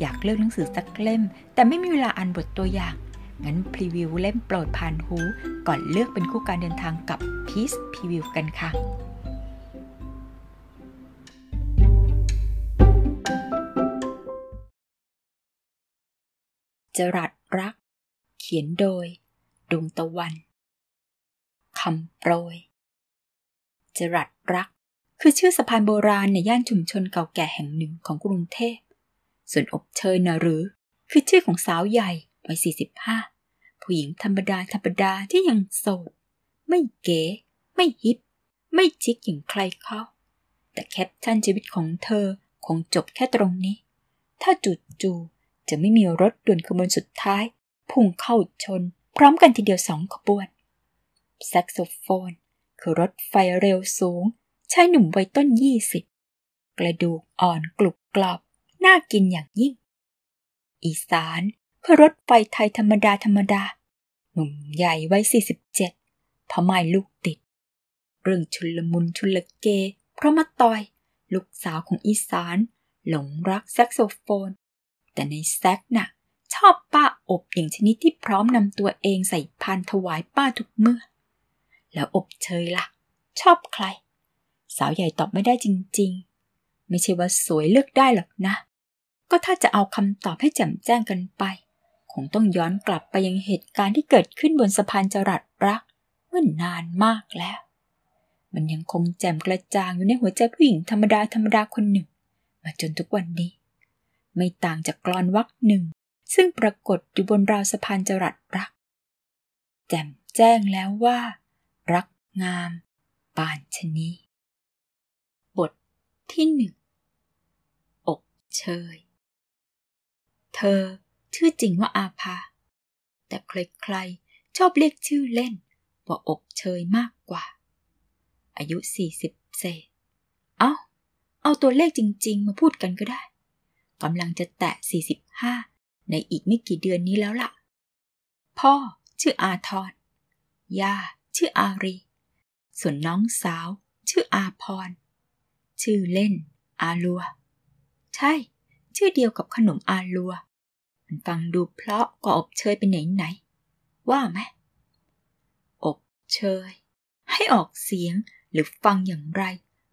อยากเลือกหนังสือสักเล่ม แต่ไม่มีเวลาอ่านบทตัวอย่าง งั้นพรีวิวเล่มโปรดผ่านหู ก่อนเลือกเป็นคู่การเดินทางกับพีซพรีวิวกันค่ะจรัสรัก เขียนโดย ดวงตะวัน คำโปรย จรัสรัก คือชื่อสะพานโบราณในย่านชุมชนเก่าแก่แห่งหนึ่งของกรุงเทพ ส่วนอบเชยนะหรือ คือชื่อของสาวใหญ่วัย45 ผู้หญิงธรรมดาธรรมดาที่ยังโสด ไม่เก๋ ไม่ฮิป ไม่ชิคอย่างใครเขาแต่แคปชั่นชีวิตของเธอคงจบแค่ตรงนี้ ถ้าจูจูจะไม่มีรถด่วนขบวนสุดท้าย พุ่งเข้าชน พร้อมกันทีเดียวสองขบวนแซกโซโฟน คือรถไฟเร็วสูงชายหนุ่มวัยต้นยี่สิบกระดูกอ่อนกรุบกรอบ น่ากินอย่างยิ่ง อีสานเพื่อรถไฟไทยธรรมดาธรรมดา หนุ่มใหญ่วัยสี่สิบเจ็ดพ่อม่ายลูกติด เรื่องชุลมุนชุลเก เพราะมาตอย ลูกสาวของอีสาน หลงรักแซกโซโฟน แต่ในแซกน่ะ ชอบป้าอบอย่างชนิดที่พร้อมนำตัวเองใส่พานถวายป้าทุกเมื่อ แล้วอบเชยละ่ะ ชอบใคร สาวใหญ่ตอบไม่ได้จริง ๆ ไม่ใช่ว่าสวยเลือกได้หรอกนะ ก็ถ้าจะเอาคำตอบให้แจ่มแจ้งกันไป คงต้องย้อนกลับไปยังเหตุการณ์ที่เกิดขึ้นบนสะพานจรัสรักเมื่อนนานมากแล้ว มันยังคงแจ่มกระจ่างอยู่ในหัวใจผู้หญิงธรรมดาธรรมดาคนหนึ่ง มาจนทุกวันนี้ ไม่ต่างจากกรอนวักหนึ่ง ซึ่งปรากฏอยู่บนราวสะพานจรัสรัก แจ่มแจ้งแล้วว่า รักงามปานชนีบทที่หนึ่งอกเชย เธอชื่อจริงว่าอาภา แต่ใครๆ ชอบเรียกชื่อเล่นว่าอกเชยมากกว่า อายุสี่สิบเศษ เอา้า เอาตัวเลขจริง ๆ มาพูดกันก็ได้กำลังจะแตะสี่สิบห้าในอีกไม่กี่เดือนนี้แล้วล่ะ พ่อชื่ออาทรย่าชื่ออารี ส่วนน้องสาว ชื่ออาพร ชื่อเล่น อาลัว ใช่ ชื่อเดียวกับขนมอาลัว มันฟังดูเพราะก็อบเชยไปไหนไหน ว่าไหม อบเชย ให้ออกเสียงหรือฟังอย่างไร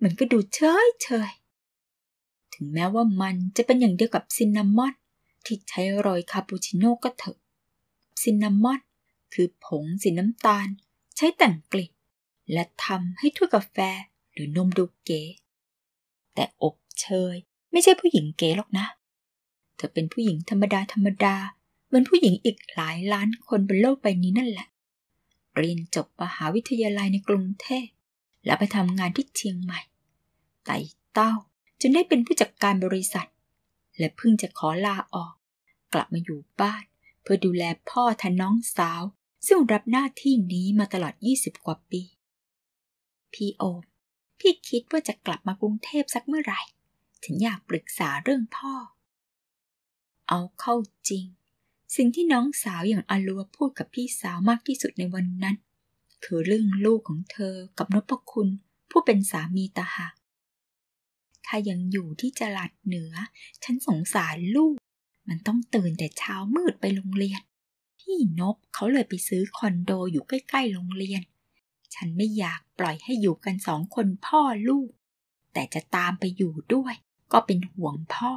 มันก็ดูเฉยเฉยถึงแม้ว่ามันจะเป็นอย่างเดียวกับซินนามอน ที่ใช้โรยคาปูชิโน่ก็เถอะ ซินนามอนคือผงสีน้ำตาล ใช้แต่งกลิ่นและทำให้ถ้วยกาแฟหรือนมดูเก๋แต่อบเชย ไม่ใช่ผู้หญิงเก๋หรอกนะ เธอเป็นผู้หญิงธรรมดาธรรมดาเหมือนผู้หญิงอีกหลายล้านคนบนโลกใบนี้นั่นแหละ เรียนจบมหาวิทยาลัยในกรุงเทพ แล้วไปทำงานที่เชียงใหม่ ไต่เต้าจนได้เป็นผู้จัดการบริษัท และเพิ่งจะขอลาออก กลับมาอยู่บ้าน เพื่อดูแลพ่อแทนน้องสาว ซึ่งรับหน้าที่นี้มาตลอด 20 กว่าปี พี่โอม พี่คิดว่าจะกลับมากรุงเทพสักเมื่อไหร่ถึงอยากปรึกษาเรื่องพ่อ เอาเข้าจริง สิ่งที่น้องสาวอย่างอาลัวพูดกับพี่สาวมากที่สุดในวันนั้น คือเรื่องลูกของเธอกับนพคุณ ผู้เป็นสามีตาหากถ้ายังอยู่ที่จลัดเหนือ ฉันสงสารลูก มันต้องตื่นแต่เช้ามืดไปโรงเรียน พี่นบเขาเลยไปซื้อคอนโดอยู่ใกล้ๆโรงเรียน ฉันไม่อยากปล่อยให้อยู่กันสองคนพ่อลูก แต่จะตามไปอยู่ด้วย ก็เป็นห่วงพ่อ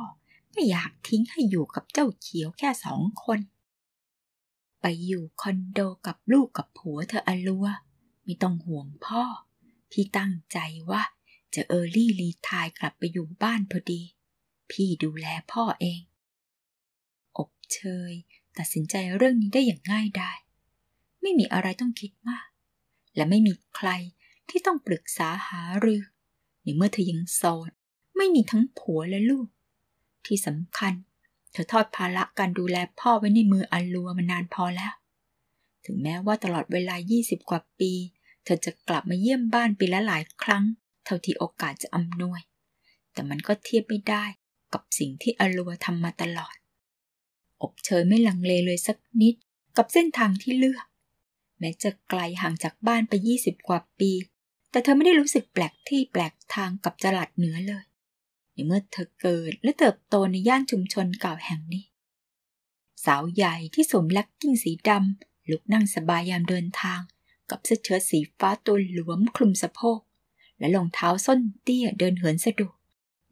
ไม่อยากทิ้งให้อยู่กับเจ้าเขียวแค่สองคน ไปอยู่คอนโดกับลูกกับผัวเธออลัว ไม่ต้องห่วงพ่อ พี่ตั้งใจว่าจะเออร์ลี่รีทายกลับไปอยู่บ้านพอดี พี่ดูแลพ่อเอง อบเชย ตัดสินใจเรื่องนี้ได้อย่างง่ายได้ไม่มีอะไรต้องคิดมาก และไม่มีใครที่ต้องปรึกษาหารือในเมื่อเธอยังโสดไม่มีทั้งผัวและลูก ที่สำคัญ เธอทอดภาระการดูแลพ่อไว้ในมืออัลลัวมานานพอแล้ว ถึงแม้ว่าตลอดเวลา 20 กว่าปี เธอจะกลับมาเยี่ยมบ้านปีละหลายครั้ง เท่าที่โอกาสจะอำนวย แต่มันก็เทียบไม่ได้กับสิ่งที่อลัวทำมาตลอด อบเชยไม่ลังเลเลยสักนิดกับเส้นทางที่เลือก แม้จะไกลห่างจากบ้านไป 20 กว่าปี แต่เธอไม่ได้รู้สึกแปลกที่แปลกทางกับจลัดเหนือเลย ในเมื่อเธอเกิดและเติบโตในย่านชุมชนเก่าแห่งนี้ สาวใหญ่ที่สวมแล็กกิ้งสีดำลุกนั่งสบายยามเดินทาง กับเสื้อเชิ้ตสีฟ้าตัวหลวมคลุมสะโพก และรองเท้าส้นเตี้ยเดินเหินสะดวก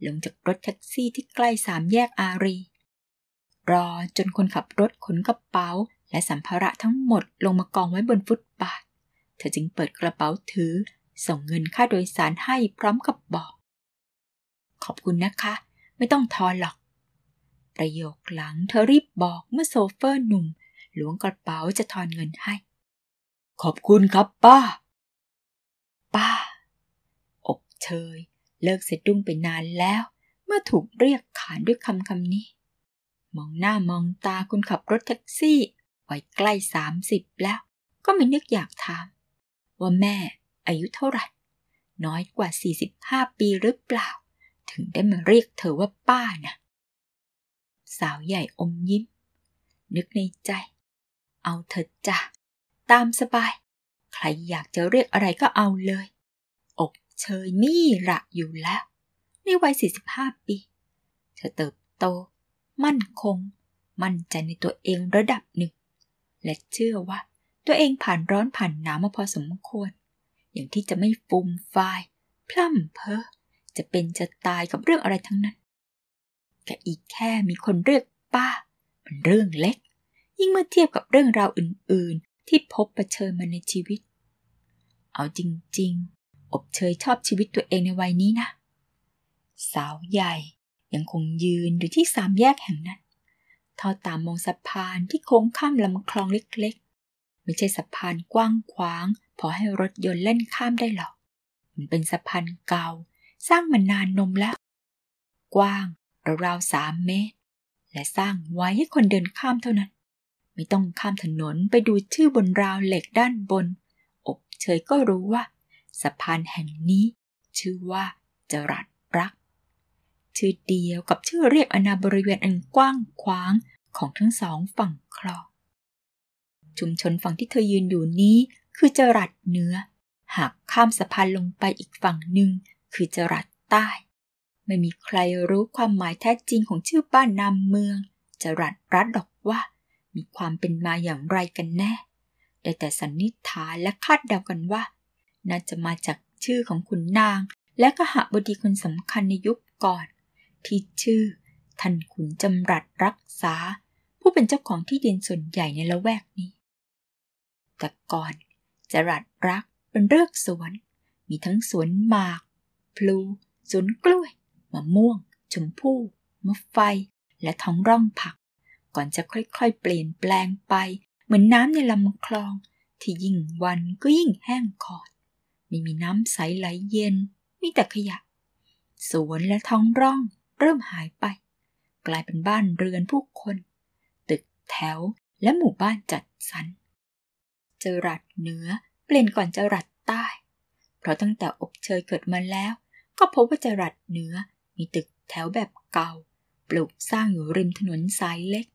ลงจากรถแท็กซี่ที่ใกล้สามแยกอารี รอจนคนขับรถขนกระเป๋า และสัมภาระทั้งหมดลงมากองไว้บนฟุตบาท เธอจึงเปิดกระเป๋าถือ ส่งเงินค่าโดยสารให้พร้อมกับบอก ขอบคุณนะคะ ไม่ต้องทอนหรอก ประโยคหลังเธอรีบบอกเมื่อโซเฟอร์หนุ่มหลวงกระเป๋าจะทอนเงินให้ ขอบคุณครับป้า ป้าอกเชย เลิกเสดุ้งไปนานแล้ว เมื่อถูกเรียกขานด้วยคำคำนี้ มองหน้ามองตาคนขับรถแท็กซี่วัยใกล้สามสิบแล้ว ก็ไม่นึกอยากถาม ว่าแม่อายุเท่าไหร่ น้อยกว่า 45 ปีหรือเปล่า ถึงได้มาเรียกเธอว่าป้านะสาวใหญ่อมยิ้ม นึกในใจ เอาเถอจ้ะตามสบาย ใครอยากจะเรียกอะไรก็เอาเลย อกเชยนี่ระอยู่แล้วในวัย 45 ปี เธอเติบโต มั่นคง มั่นใจในตัวเองระดับหนึ่ง และเชื่อว่า ตัวเองผ่านร้อนผ่านหนาวมาพอสมควร อย่างที่จะไม่ฟุมฟาย พล่ำเพ้อ จะเป็นจะตายกับเรื่องอะไรทั้งนั้นแค่อีกแค่มีคนเรียกป้าเป็นเรื่องเล็ก ยิ่งเมื่อเทียบกับเรื่องราวอื่น ๆ ที่พบประเชิญมาในชีวิต เอาจริงอบเชยชอบชีวิตตัวเองในวัยนี้นะ สาวใหญ่ยังคงยืนอยู่ที่สามแยกแห่งนั้นทอดตามมองสะพานที่โค้งข้ามลำคลองเล็ก ๆ ไม่ใช่สะพานกว้างขวาง พอให้รถยนต์เล่นข้ามได้หรอก มันเป็นสะพานเก่า สร้างมานานนมแล้ว กว้างราวๆสามเมตร และสร้างไว้ให้คนเดินข้ามเท่านั้น ไม่ต้องข้ามถนนไปดูชื่อบนราวเหล็กด้านบน อบเชยก็รู้ว่า สะพานแห่งนี้ ชื่อว่าจรัสรัก ชื่อเดียวกับชื่อเรียกอนาบริเวณอันกว้างขวางของทั้งสองฝั่งคลอง ชุมชนฝั่งที่เธอยืนอยู่นี้ คือจรัสเหนือ หากข้ามสะพานลงไปอีกฝั่งหนึ่ง คือจรัสใต้ ไม่มีใครรู้ความหมายแท้จริงของชื่อบ้านนามเมือง จรัสรัฐดอกว่า มีความเป็นมาอย่างไรกันแน่ ได้แต่สันนิษฐานและคาดเดากันว่า น่าจะมาจากชื่อของขุนนาง และก็หบดีคนสำคัญในยุคก่อน ที่ชื่อท่านขุนจำรัดรักษา ผู้เป็นเจ้าของที่ดินส่วนใหญ่ในละแวกนี้ แต่ก่อนจรัดรักเป็นเลิกสวน มีทั้งสวนหมาก พลูสวนกล้วยมะม่วง ชมพู่มะไฟ และท้องร่องผัก ก่อนจะค่อยๆ เปลี่ยนแปลงไป เหมือนน้ำในลำคลอง ที่ยิ่งวันก็ยิ่งแห้งขอด ไม่มีน้ำใสไหลเย็น มีแต่ขยะ สวนและท้องร่องเริ่มหายไป กลายเป็นบ้านเรือนผู้คน ตึกแถวและหมู่บ้านจัดสรรจรัดเหนือเปลี่ยนก่อนจรัดใต้ เพราะตั้งแต่อบเชยเกิดมาแล้ว ก็พบว่าจรัดเหนือมีตึกแถวแบบเก่า ปลูกสร้างอยู่ริมถนนสายเล็ก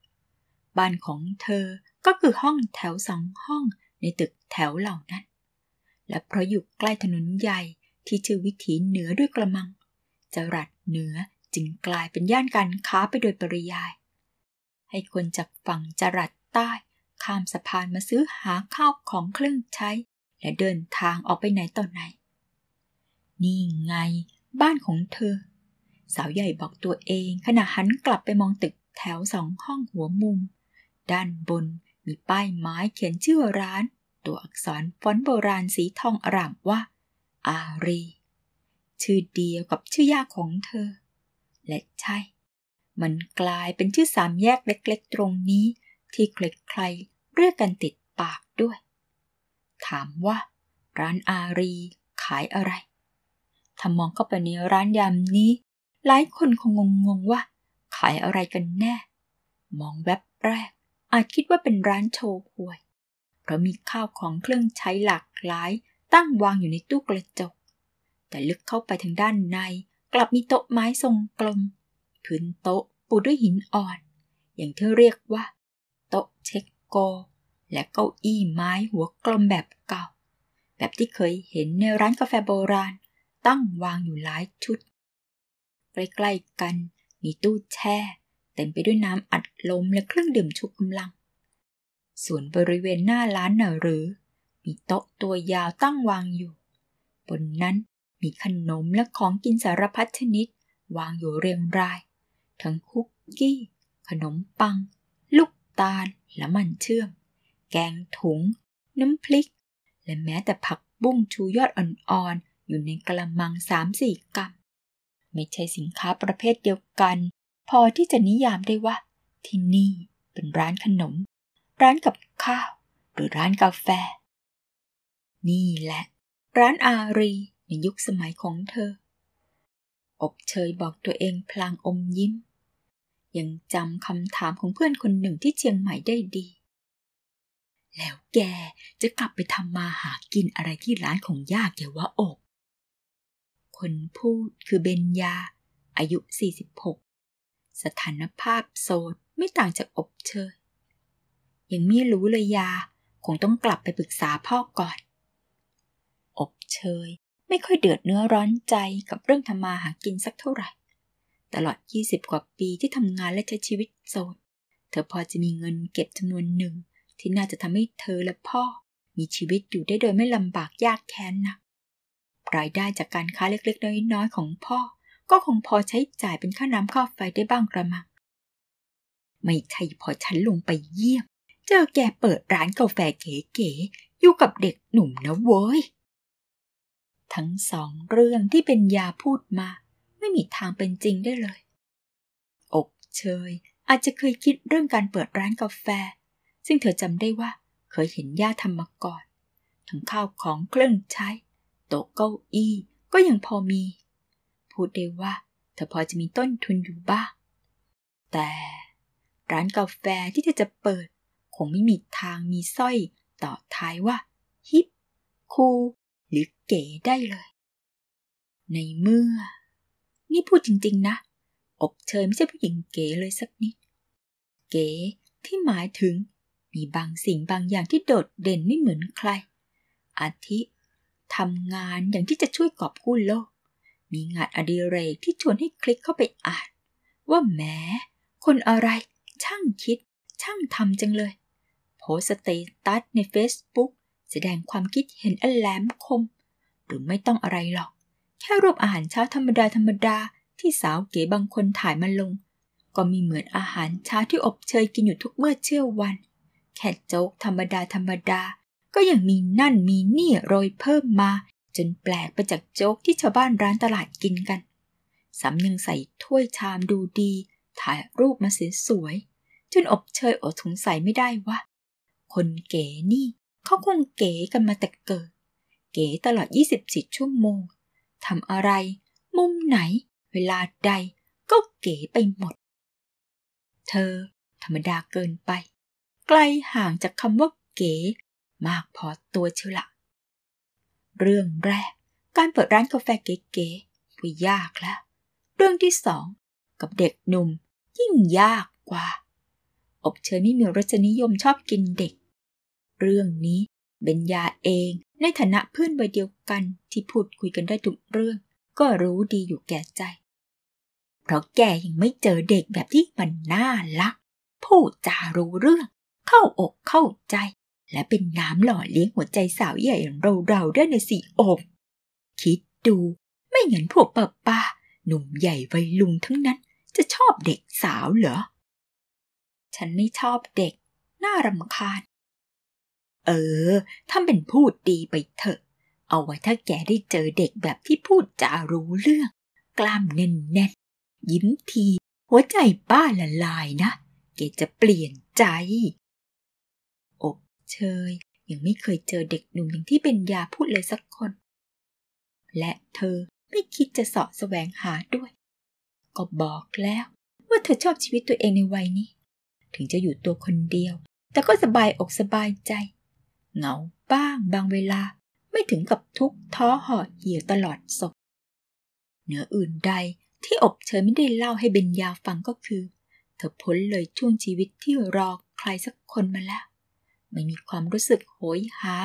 บ้านของเธอก็คือห้องแถวสองห้องในตึกแถวเหล่านั้น และเพราะอยู่ใกล้ถนนใหญ่ที่ชื่อวิถีเหนือด้วยกระมัง จรัดเหนือจึงกลายเป็นย่านการค้าไปโดยปริยาย ให้คนจากฝั่งจรัดใต้ข้ามสะพานมาซื้อหาข้าวของเครื่องใช้ และเดินทางออกไปไหนต่อไหน นี่ไง บ้านของเธอ สาวใหญ่บอกตัวเองขณะหันกลับไปมองตึกแถวสองห้องหัวมุม ด้านบนมีป้ายไม้เขียนชื่อร้าน ตัวอักษรฟอนต์โบราณสีทองอร่ามว่า อารี ชื่อเดียวกับชื่อยากของเธอ และใช่ มันกลายเป็นชื่อสามแยกเล็กๆตรงนี้ ที่ใครๆเรียกกันติดปากด้วย ถามว่า ร้านอารีขายอะไร ถ้ามองเข้าไปในร้านยำนี้ หลายคนคงงงๆว่า ขายอะไรกันแน่ มองแวบแรก อาจคิดว่าเป็นร้านโชว์หวย เพราะมีข้าวของเครื่องใช้หลากหลาย ตั้งวางอยู่ในตู้กระจก แต่ลึกเข้าไปทางด้านใน กลับมีโต๊ะไม้ทรงกลม พื้นโต๊ะปูด้วยหินอ่อน อย่างที่เรียกว่า โต๊ะเช็กโก และเก้าอี้ไม้หัวกลมแบบเก่า แบบที่เคยเห็นในร้านกาแฟโบราณ ตั้งวางอยู่หลายชุด ใกล้ๆกันมีตู้แช่ เต็มไปด้วยน้ำอัดลมและเครื่องดื่มชุกกำลัง ส่วนบริเวณหน้าร้านน่ะหรือ มีโต๊ะตัวยาวตั้งวางอยู่ บนนั้นมีขนมและของกินสารพัดชนิด วางอยู่เรียงราย ทั้งคุกกี้ ขนมปัง ลูกตาลและมันเชื่อม แกงถุง น้ำพริก และแม้แต่ผักบุ้งชูยอดอ่อนๆ อยู่ในกระมังสามสี่กรัมไม่ใช่สินค้าประเภทเดียวกัน พอที่จะนิยามได้ว่า ที่นี่เป็นร้านขนม ร้านกับข้าว หรือร้านกาแฟ นี่แหละ ร้านอารีในยุคสมัยของเธอ อบเชยบอกตัวเองพลางอมยิ้ม ยังจำคำถามของเพื่อนคนหนึ่งที่เชียงใหม่ได้ดี แล้วแกจะกลับไปทำมาหากินอะไรที่ร้านของย่าแกวะอบ คนพูดคือเบญญา อายุ 46 สถานภาพโสดไม่ต่างจากอบเชย ยังไม่รู้เลยยา คงต้องกลับไปปรึกษาพ่อก่อน อบเชยไม่ค่อยเดือดเนื้อร้อนใจกับเรื่องทำมาหากินสักเท่าไหร่ ตลอด 20 กว่าปีที่ทำงานและใช้ชีวิตโสด เธอพอจะมีเงินเก็บจำนวนหนึ่ง ที่น่าจะทำให้เธอและพ่อ มีชีวิตอยู่ได้โดยไม่ลำบากยากแค้นนัก รายได้จากการค้าเล็กๆ น้อยๆ ของพ่อ ก็คงพอใช้จ่ายเป็นค่าน้ำค่าไฟได้บ้างกระมัง ไม่ใช่พอฉันลงไปเยี่ยม เจอแกเปิดร้านกาแฟเก๋ๆ อยู่กับเด็กหนุ่มนะเว้ย ทั้งสองเรื่องที่เป็นยาพูดมา ไม่มีทางเป็นจริงได้เลย อกเชยอาจจะเคยคิดเรื่องการเปิดร้านกาแฟ ซึ่งเธอจำได้ว่าเคยเห็นย่าทำมาก่อน ทั้งข้าวของเครื่องใช้ ต๊ะเก้าอี้ ก็ยังพอมี พูดได้ว่าเธอพอจะมีต้นทุนอยู่บ้าง แต่ร้านกาแฟที่เธอจะเปิด คงไม่มีทางมีสร้อยต่อท้ายว่า ฮิป คูลหรือเก๋ได้เลย ในเมื่อ นี่พูดจริงๆนะ อบเชยไม่ใช่ผู้หญิงเก๋เลยสักนิด เก๋ที่หมายถึงมีบางสิ่งบางอย่างที่โดดเด่นไม่เหมือนใคร อาทิ ทำงานอย่างที่จะช่วยกอบกู้โลก มีงานอดิเรกที่ชวนให้คลิกเข้าไปอ่าน ว่าแม้คนอะไรช่างคิด ช่างทำจังเลย โพสเตตัสใน Facebook แสดงความคิดเห็นอันแหลมคม หรือไม่ต้องอะไรหรอก แค่รูปอาหารเช้าธรรมดาธรรมดาที่สาวเก๋บางคนถ่ายมาลง ก็มีเหมือนอาหารเช้าที่อบเชยกินอยู่ทุกเมื่อเชื่อวัน แค่โจ๊กธรรมดาธรรมดา ก็ยังมีนั่นมีนี่โรยเพิ่มมา จนแปลกไปจากโจ๊กที่ชาวบ้านร้านตลาดกินกันสำยังใส่ถ้วยชามดูดี ถ่ายรูปมาเสียสวยจนอบเชยอดสงสัยไม่ได้ว่า คนเก๋นี่เขาคงเก๋กันมาแต่เกิด เก๋ตลอด 24 ชั่วโมงทำอะไร มุมไหน เวลาใด ก็เก๋ไปหมด เธอ ธรรมดาเกินไป ไกลห่างจากคำว่าเก๋ มากพอตัวเชียวละเรื่องแรก การเปิดร้านกาแฟเก๋ๆว่ายากแล้ว เรื่องที่สองกับเด็กหนุ่มยิ่งยากกว่า อบเชยไม่มีรสนิยมชอบกินเด็ก เรื่องนี้เบญญาเองในฐานะเพื่อนวัยเดียวกันที่พูดคุยกันได้ทุกเรื่อง ก็รู้ดีอยู่แก่ใจ เพราะแกยังไม่เจอเด็กแบบที่มันน่ารัก พูดจารู้เรื่อง เข้าอกเข้าใจ และเป็นน้ำหล่อเลี้ยงหัวใจสาวใหญ่อย่างเราๆด้ในสีอบคิดดูไม่งั้นพวกป้าป้าหนุ่มใหญ่วัยลุงทั้งนั้นจะชอบเด็กสาวเหรอ ฉันไม่ชอบเด็ก น่ารำคาญ เออถ้าเป็นพูดดีไปเถอะ เอาไว้ถ้าแกได้เจอเด็กแบบที่พูดจารู้เรื่อง กล้ามแน่นๆยิ้มที หัวใจป้าละลายนะ แกจะเปลี่ยนใจ เชย ยังไม่เคยเจอเด็กหนุ่มอย่างที่เป็นยาพูดเลยสักคน และเธอไม่คิดจะสาะแสวงหาด้วย ก็บอกแล้วว่าเธอชอบชีวิตตัวเองในวัยนี้ ถึงจะอยู่ตัวคนเดียว แต่ก็สบายอกสบายใจ เหงาบ้างบางเวลาไม่ถึงกับทุกท้อห่อเหี่ยวตลอดศพเหนืออื่นใดที่อบเชยไม่ได้เล่าให้เบญญาฟังก็คือ เธอพ้นเลยช่วงชีวิตที่รอใครสักคนมาแล้ว ไม่มีความรู้สึกโหยหา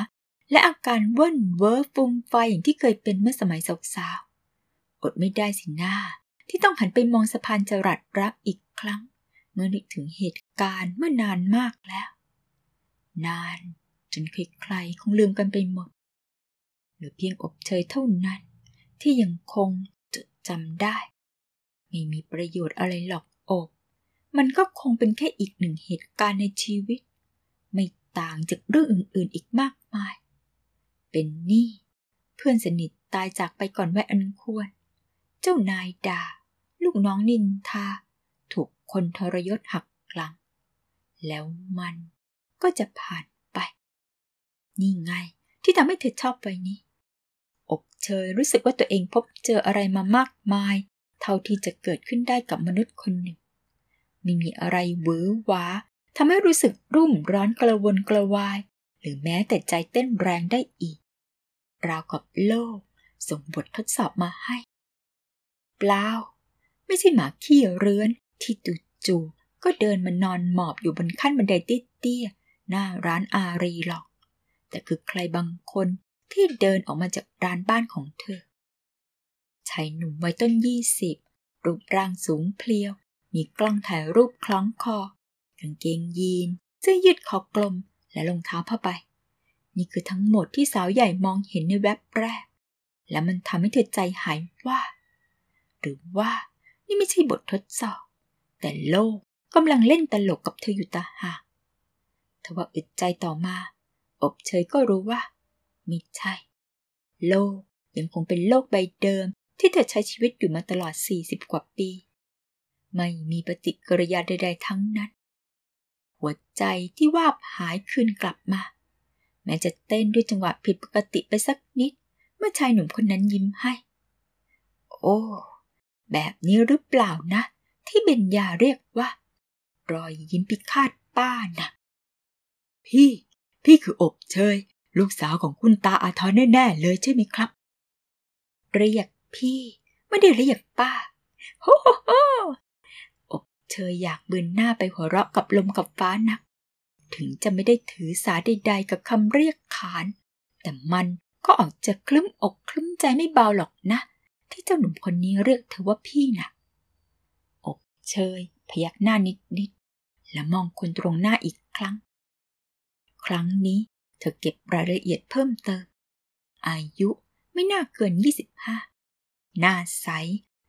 และอาการเว่นเวอฟุ้งไฟอย่างที่เคยเป็นเมื่อสมัยสาวๆอดไม่ได้สิหน้า ที่ต้องหันไปมองสะพานจรัสรักอีกครั้ง เมื่อนึกถึงเหตุการณ์เมื่อนานมากแล้ว นานจนใครๆคงลืมกันไปหมดหรือเพียงอบเชยเท่านั้น ที่ยังคงจดจำได้ ไม่มีประโยชน์อะไรหรอกอบ มันก็คงเป็นแค่อีกหนึ่งเหตุการณ์ในชีวิต ไม่ ต่างจากเรื่องอื่นๆอีกมากมาย เป็นนี่เพื่อนสนิทตายจากไปก่อนแวะอันควร เจ้านายด่า ลูกน้องนินทา ถูกคนทรยศหักหลัง แล้วมันก็จะผ่านไป นี่ไงที่ทำให้เธอชอบไว้นี้ อบเชยรู้สึกว่าตัวเองพบเจออะไรมามากมาย เท่าที่จะเกิดขึ้นได้กับมนุษย์คนหนึ่ง ไม่มีอะไรหวือหวา ทำให้รู้สึกรุ่มร้อนกระวนกระวาย หรือแม้แต่ใจเต้นแรงได้อีก ราวกับโลกส่งบททดสอบมาให้ เปล่า ไม่ใช่หมาขี้เรื้อนที่จู่ๆก็เดินมานอนหมอบอยู่บนขั้นบันไดเตี้ยๆหน้าร้านอารีหรอก แต่คือใครบางคนที่เดินออกมาจากร้านบ้านของเธอชายหนุ่มวัยต้นยี่สิบรูปร่างสูงเพลียว มีกล้องถ่ายรูปคล้องคอ กางเกงยีนเสื้อยืดคอกลมและรองเท้าผ้าใบ นี่คือทั้งหมดที่สาวใหญ่มองเห็นในแวบแรก และมันทำให้เธอใจหายว่า หรือว่านี่ไม่ใช่บททดสอบ แต่โลกกำลังเล่นตลกกับเธออยู่ตาหากทว่าอึดใจต่อมา อบเชยก็รู้ว่าไม่ใช่ โลกยังคงเป็นโลกใบเดิม ที่เธอใช้ชีวิตอยู่มาตลอด 40 กว่าปี ไม่มีปฏิกิริยาใด ๆ ทั้งนั้น หัวใจที่วาบหายคืนกลับมา แม้จะเต้นด้วยจังหวะผิดปกติไปสักนิด เมื่อชายหนุ่มคนนั้นยิ้มให้ โอ้ แบบนี้หรือเปล่านะ ที่เบญญาเรียกว่า รอยยิ้มพิฆาตป้านะ พี่ พี่คืออบเชย ลูกสาวของคุณตาอาทรแน่ๆเลยใช่ไหมครับ เรียกพี่ ไม่ได้เรียกป้าโฮโฮ โฮอบเชยอยากเบือนหน้าไปหัวเราะกับลมกับฟ้านัก ถึงจะไม่ได้ถือสาใดๆกับคำเรียกขาน แต่มันก็ออกจะคลึ้มอกคลึ้มใจไม่เบาหรอกนะ ที่เจ้าหนุ่มคนนี้เรียกเธอว่าพี่นะ่ะ อบเชย พยักหน้านิดๆ แล้วมองคนตรงหน้าอีกครั้ง ครั้งนี้เธอเก็บรายละเอียดเพิ่มเติม อายุไม่น่าเกิน 25 หน้าใส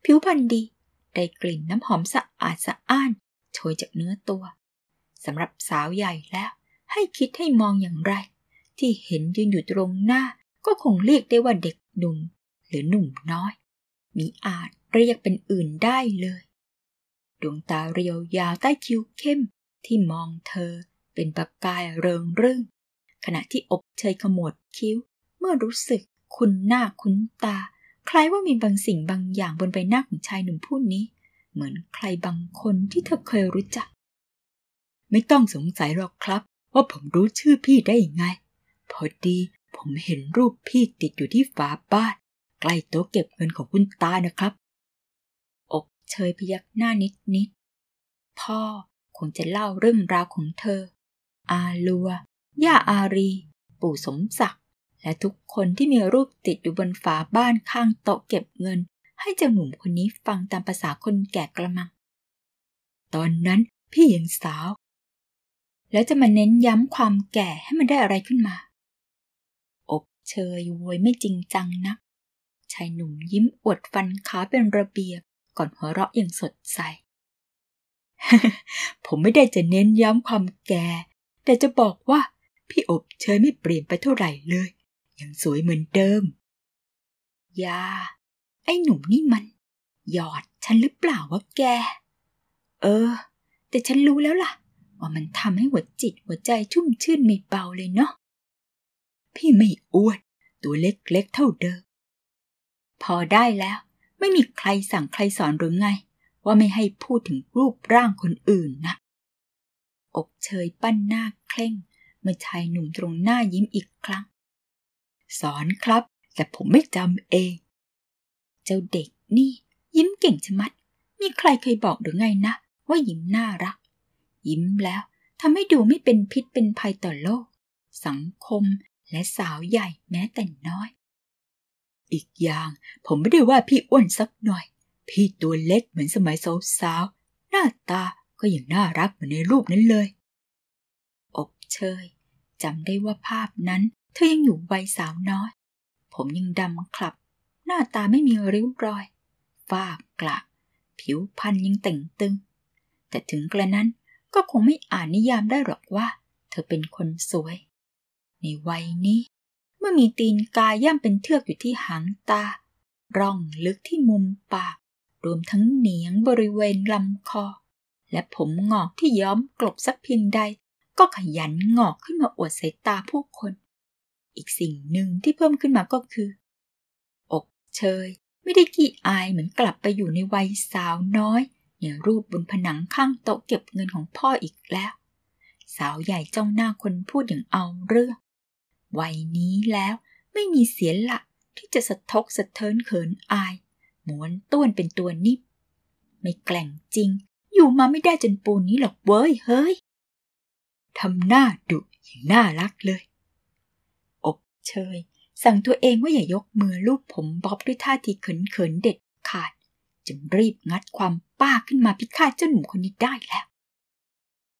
ผิวพรรณดี ได้กลิ่นน้ำหอมสะอาดสะอ้านโชยจากเนื้อตัวสำหรับสาวใหญ่แล้ว ให้คิดให้มองอย่างไร ที่เห็นยืนอยู่ตรงหน้า ก็คงเรียกได้ว่าเด็กหนุ่มหรือหนุ่มน้อยมีอาจเรียกเป็นอื่นได้เลย ดวงตาเรียวยาวใต้คิ้วเข้มที่มองเธอเป็นประกายเริงรื่นขณะที่อบเชยขมวดคิ้ว เมื่อรู้สึกคุ้นหน้าคุ้นตา คล้ายว่ามีบางสิ่งบางอย่างบนใบหน้าของชายหนุ่มผู้นี้ เหมือนใครบางคนที่เธอเคยรู้จัก ไม่ต้องสงสัยหรอกครับ ว่าผมรู้ชื่อพี่ได้ยังไง พอดีผมเห็นรูปพี่ติดอยู่ที่ฝาบ้าน ใกล้โต๊ะเก็บเงินของคุณตานะครับอบเชยพยักหน้านิดนิดพ่อคงจะเล่าเรื่องราวของเธอ อาลัว ย่าอารี ปู่สมศักดิ์ และทุกคนที่มีรูปติดอยู่บนฝาบ้านข้างโต๊ะเก็บเงิน ให้เจ้าหนุ่มคนนี้ฟังตามภาษาคนแก่กระมัง ตอนนั้นพี่ยังสาว แล้วจะมาเน้นย้ำความแก่ให้มันได้อะไรขึ้นมา อบเชยโวยไม่จริงจังนัก ชายหนุ่มยิ้มอวดฟันขาเป็นระเบียบก่อนหัวเราะอย่างสดใส ผมไม่ได้จะเน้นย้ำความแก่ แต่จะบอกว่าพี่อบเชยไม่เปลี่ยนไปเท่าไหร่เลย ยังสวยเหมือนเดิม ยา ไอ้หนุ่มนี่มัน หยอดฉันหรือเปล่าวะแก เออ แต่ฉันรู้แล้วล่ะ ว่ามันทำให้หัวจิตหัวใจชุ่มชื่นไม่เบาเลยเนาะ พี่ไม่อ้วน ตัวเล็กๆเท่าเดิม พอได้แล้ว ไม่มีใครสั่งใครสอนหรือไง ว่าไม่ให้พูดถึงรูปร่างคนอื่นนะอกเชยปั้นหน้าเคร่งเมื่อชายหนุ่มตรงหน้ายิ้มอีกครั้ง สอนครับ แต่ผมไม่จำเอง เจ้าเด็กนี่ ยิ้มเก่งชะมัด มีใครเคยบอกหรือไงนะ ว่ายิ้มน่ารัก ยิ้มแล้วทำให้ดูไม่เป็นพิษเป็นภัยต่อโลก สังคมและสาวใหญ่แม้แต่น้อย อีกอย่างผมไม่ได้ว่าพี่อ้วนสักหน่อย พี่ตัวเล็กเหมือนสมัยสาวๆหน้าตาก็ยังน่ารักเหมือนในรูปนั้นเลย อบเชยจำได้ว่าภาพนั้น เธอยังอยู่วัยสาวน้อย ผมยังดำคลับ หน้าตาไม่มีริ้วรอย ฝ้ากระผิวพรรณยังแต่งตึง แต่ถึงกระนั้นก็คงไม่อ่านนิยามได้หรอกว่า เธอเป็นคนสวย ในวัยนี้ เมื่อมีตีนกายย่ำเป็นเทือกอยู่ที่หางตา ร่องลึกที่มุมปาก รวมทั้งเหนียงบริเวณลำคอ และผมงอกที่ย้อมกลบสักเพียงใด ก็ขยันงอกขึ้นมาอวดสายตาผู้คน อีกสิ่งหนึ่งที่เพิ่มขึ้นมาก็คือ อกเชย ไม่ได้ขี้อายเหมือนกลับไปอยู่ในวัยสาวน้อยอย่างรูปบนผนังข้างโต๊ะเก็บเงินของพ่ออีกแล้ว สาวใหญ่จ้องหน้าคนพูดอย่างเอาเรื่อง วัยนี้แล้วไม่มีเสียละที่จะสะทกสะเทินเขินอายหมวนต้วนเป็นตัวนิบ ไม่แกล่งจริง อยู่มาไม่ได้จนปูนนี้หรอกเว้ยเฮ้ยทำหน้าดุอย่างน่ารักเลย เชย สั่งตัวเองว่าอย่ายกมือลูบผมบ๊อบด้วยท่าทีเขินๆเด็ดขาด จึงรีบงัดความป้าขึ้นมาพิฆาตเจ้าหนุ่มคนนี้ได้แล้ว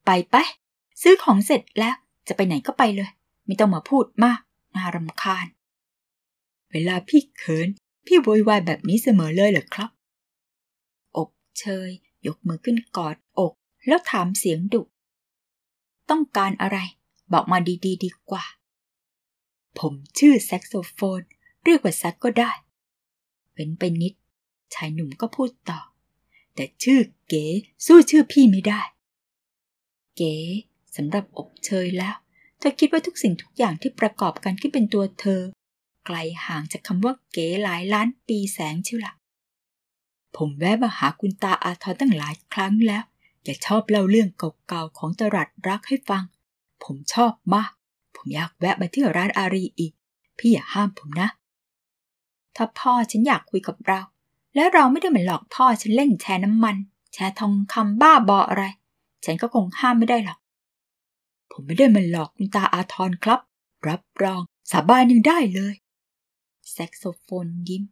ไปไป ซื้อของเสร็จแล้วจะไปไหนก็ไปเลย ไม่ต้องมาพูดมากน่ารำคาญ เวลาพี่เขิน พี่โวยวายแบบนี้เสมอเลยเหรอครับ อบเชย ยกมือขึ้นกอดอก แล้วถามเสียงดุ ต้องการอะไร บอกมาดีๆดดีกว่า ผมชื่อแซกโซโฟน เรียกว่าแซกก็ได้ เว้นไปนิด ชายหนุ่มก็พูดต่อ แต่ชื่อเก๋สู้ชื่อพี่ไม่ได้ เก๋สำหรับอบเชยแล้ว เธอคิดว่าทุกสิ่งทุกอย่างที่ประกอบกันขึ้นเป็นตัวเธอ ไกลห่างจากคำว่าเก๋หลายล้านปีแสงเชิวละผมแวะมาหาคุณตาอาทรตั้งหลายครั้งแล้ว แกชอบเล่าเรื่องเก่าๆของตรัสรักให้ฟัง ผมชอบมาก ผมอยากแวะมาที่ร้านอารีอีก พี่อย่าห้ามผมนะ ถ้าพ่อฉันอยากคุยกับเรา และเราไม่ได้เหมือนหลอกพ่อฉันเล่นแชร์น้ำมัน แชร์ทองคำบ้าบออะไร ฉันก็คงห้ามไม่ได้หรอก ผมไม่ได้มาหลอกคุณตาอาทรครับ รับรองสาบานยังได้เลยแซกโซโฟนยิ้ม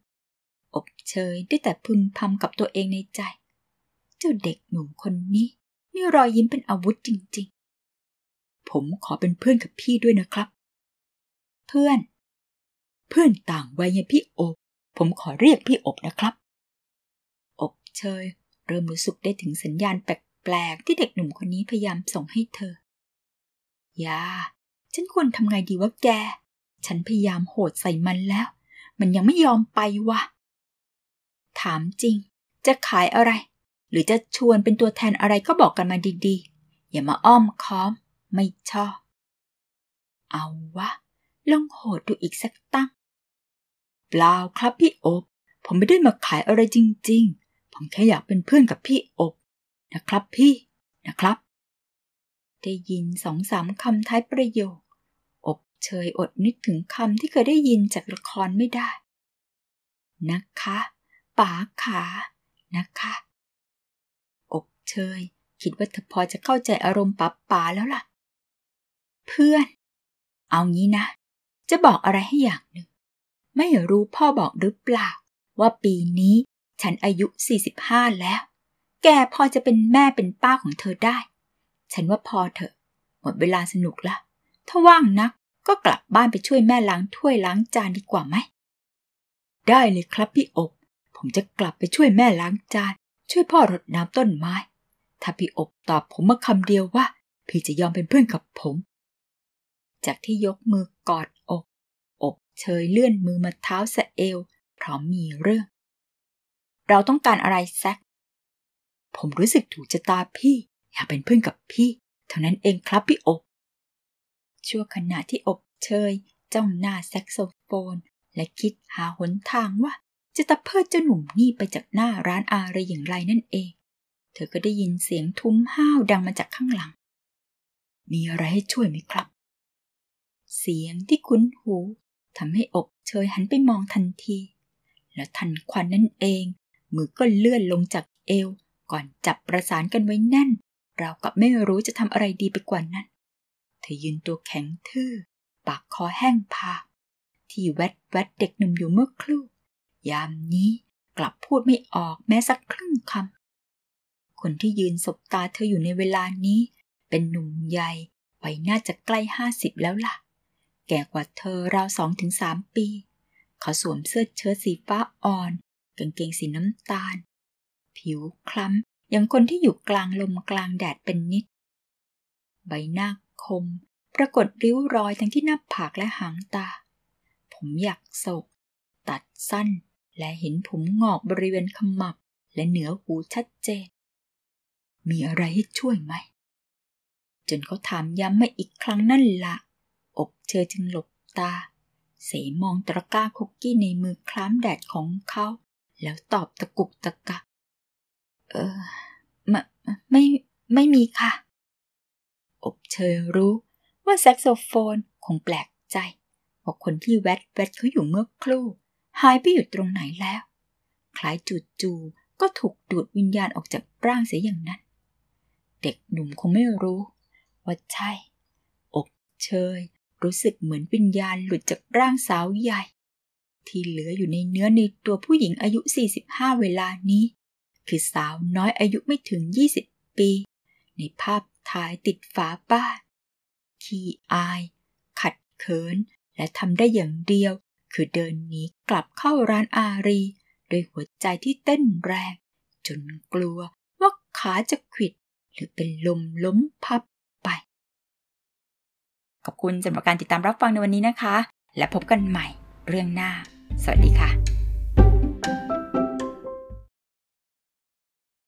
อบเชยได้แต่พึมพำกับตัวเองในใจ เจ้าเด็กหนุ่มคนนี้ มีรอยยิ้มเป็นอาวุธจริงๆ ผมขอเป็นเพื่อนกับพี่ด้วยนะครับ เพื่อน เพื่อนต่างวัยอย่างพี่อบ ผมขอเรียกพี่อบนะครับ อบเชย เริ่มรู้สึกได้ถึงสัญญาณแปลกๆที่เด็กหนุ่มคนนี้พยายามส่งให้เธอยาฉันควรทำไงดีวะแก ฉันพยายามโหดใส่มันแล้ว มันยังไม่ยอมไปวะ ถามจริง จะขายอะไร หรือจะชวนเป็นตัวแทนอะไรก็บอกกันมาดีๆ อย่ามาอ้อมค้อม ไม่ชอบ เอาวะ ลองโหดดูอีกสักตั้ง เปล่าครับพี่อบ ผมไม่ได้มาขายอะไรจริง ๆ ผมแค่อยากเป็นเพื่อนกับพี่อบ นะครับพี่นะครับ ได้ยินสองสามคำท้ายประโยค อบเชยอดนึกถึงคำที่เคยได้ยินจากละครไม่ได้ นะคะป๋าขานะคะ อบเชยคิดว่าเธอพอจะเข้าใจอารมณ์ป๋าป๋าแล้วล่ะ เพื่อน เอางี้นะ จะบอกอะไรให้อย่างหนึ่ง ไม่รู้พ่อบอกหรือเปล่า ว่าปีนี้ฉันอายุ 45 แล้ว แกพอจะเป็นแม่เป็นป้าของเธอได้ ฉันว่าพอเถอะ หมดเวลาสนุกละ ถ้าว่างนักก็กลับบ้านไปช่วยแม่ล้างถ้วยล้างจานดีกว่าไหม ได้เลยครับพี่อบ ผมจะกลับไปช่วยแม่ล้างจาน ช่วยพ่อรดน้ำต้นไม้ ถ้าพี่อบตอบผมมาคำเดียวว่า พี่จะยอมเป็นเพื่อนกับผม จากที่ยกมือกอดอก อบเชยเลื่อนมือมาเท้าสะเอว พร้อมมีเรื่อง เราต้องการอะไรแซกผมรู้สึกถูกชะตาพี่ อยากเป็นเพื่อนกับพี่ เท่านั้นเองครับพี่อบ ชั่วขณะที่อบเชยจ้องหน้าแซกโซโฟน และคิดหาหนทางว่าจะตะเพิดเจ้าหนุ่มนี่ไปจากหน้าร้านอารีอย่างไรนั่นเอง เธอก็ได้ยินเสียงทุ้มห้าวดังมาจากข้างหลัง มีอะไรให้ช่วยไหมครับ เสียงที่คุ้นหูทำให้อบเชยหันไปมองทันที และทันควันนั่นเอง มือก็เลื่อนลงจากเอว ก่อนจับประสานกันไว้แน่น เรากับไม่รู้จะทำอะไรดีไปกว่านั้น เธอยืนตัวแข็งทื่อ ปากคอแห้งผากที่แวดแวดเด็กหนุ่มอยู่เมื่อครู่ ยามนี้กลับพูดไม่ออกแม้สักครึ่งคำ คนที่ยืนสบตาเธออยู่ในเวลานี้ เป็นหนุ่มใหญ่วัยน่าจะใกล้ห้าสิบแล้วล่ะ แก่กว่าเธอราวสองถึงสามปี เขาสวมเสื้อเชิ้ตสีฟ้าอ่อนกางเกงสีน้ำตาล ผิวคล้ำอย่างคนที่อยู่กลางลมกลางแดดเป็นนิด ใบหน้าคม ปรากฏริ้วรอยทั้งที่หน้าผากและหางตา ผมอยากโศก ตัดสั้น และเห็นผมงอกบริเวณขมับ และเหนือหูชัดเจน มีอะไรให้ช่วยไหม จนเขาถามย้ำมาอีกครั้งนั่นละ เชอจึงหลบตา เสมองตะกร้าคุกกี้ในมือคล้ำแดดของเขา แล้วตอบตะกุกตะกักเออไมไม่ ไม่มีค่ะ อบเชยรู้ว่าแซกโซโฟนคงแปลกใจว่าคนที่แวดแวดเขาอยู่เมื่อครู่ หายไปอยู่ตรงไหนแล้ว คล้ายจู่ๆก็ถูกดูดวิญญาณออกจากร่างเสียอย่างนั้น เด็กหนุ่มคงไม่รู้ ว่าใช่อกเชย รู้สึกเหมือนวิญญาณหลุดจากร่างสาวใหญ่ ที่เหลืออยู่ในเนื้อในตัวผู้หญิงอายุ 45 เวลานี้ คือสาวน้อยอายุไม่ถึง 20 ปี ในภาพถ่ายติดฝาบ้านขี้อาย ขัดเขิน และทำได้อย่างเดียว คือเดินหนีกลับเข้าร้านอารีด้วยหัวใจที่เต้นแรง จนกลัวว่าขาจะขิด หรือเป็นลมล้มพับ ขอบคุณสำหรับการติดตามรับฟังในวันนี้นะคะ และพบกันใหม่เรื่องหน้า สวัสดีค่ะ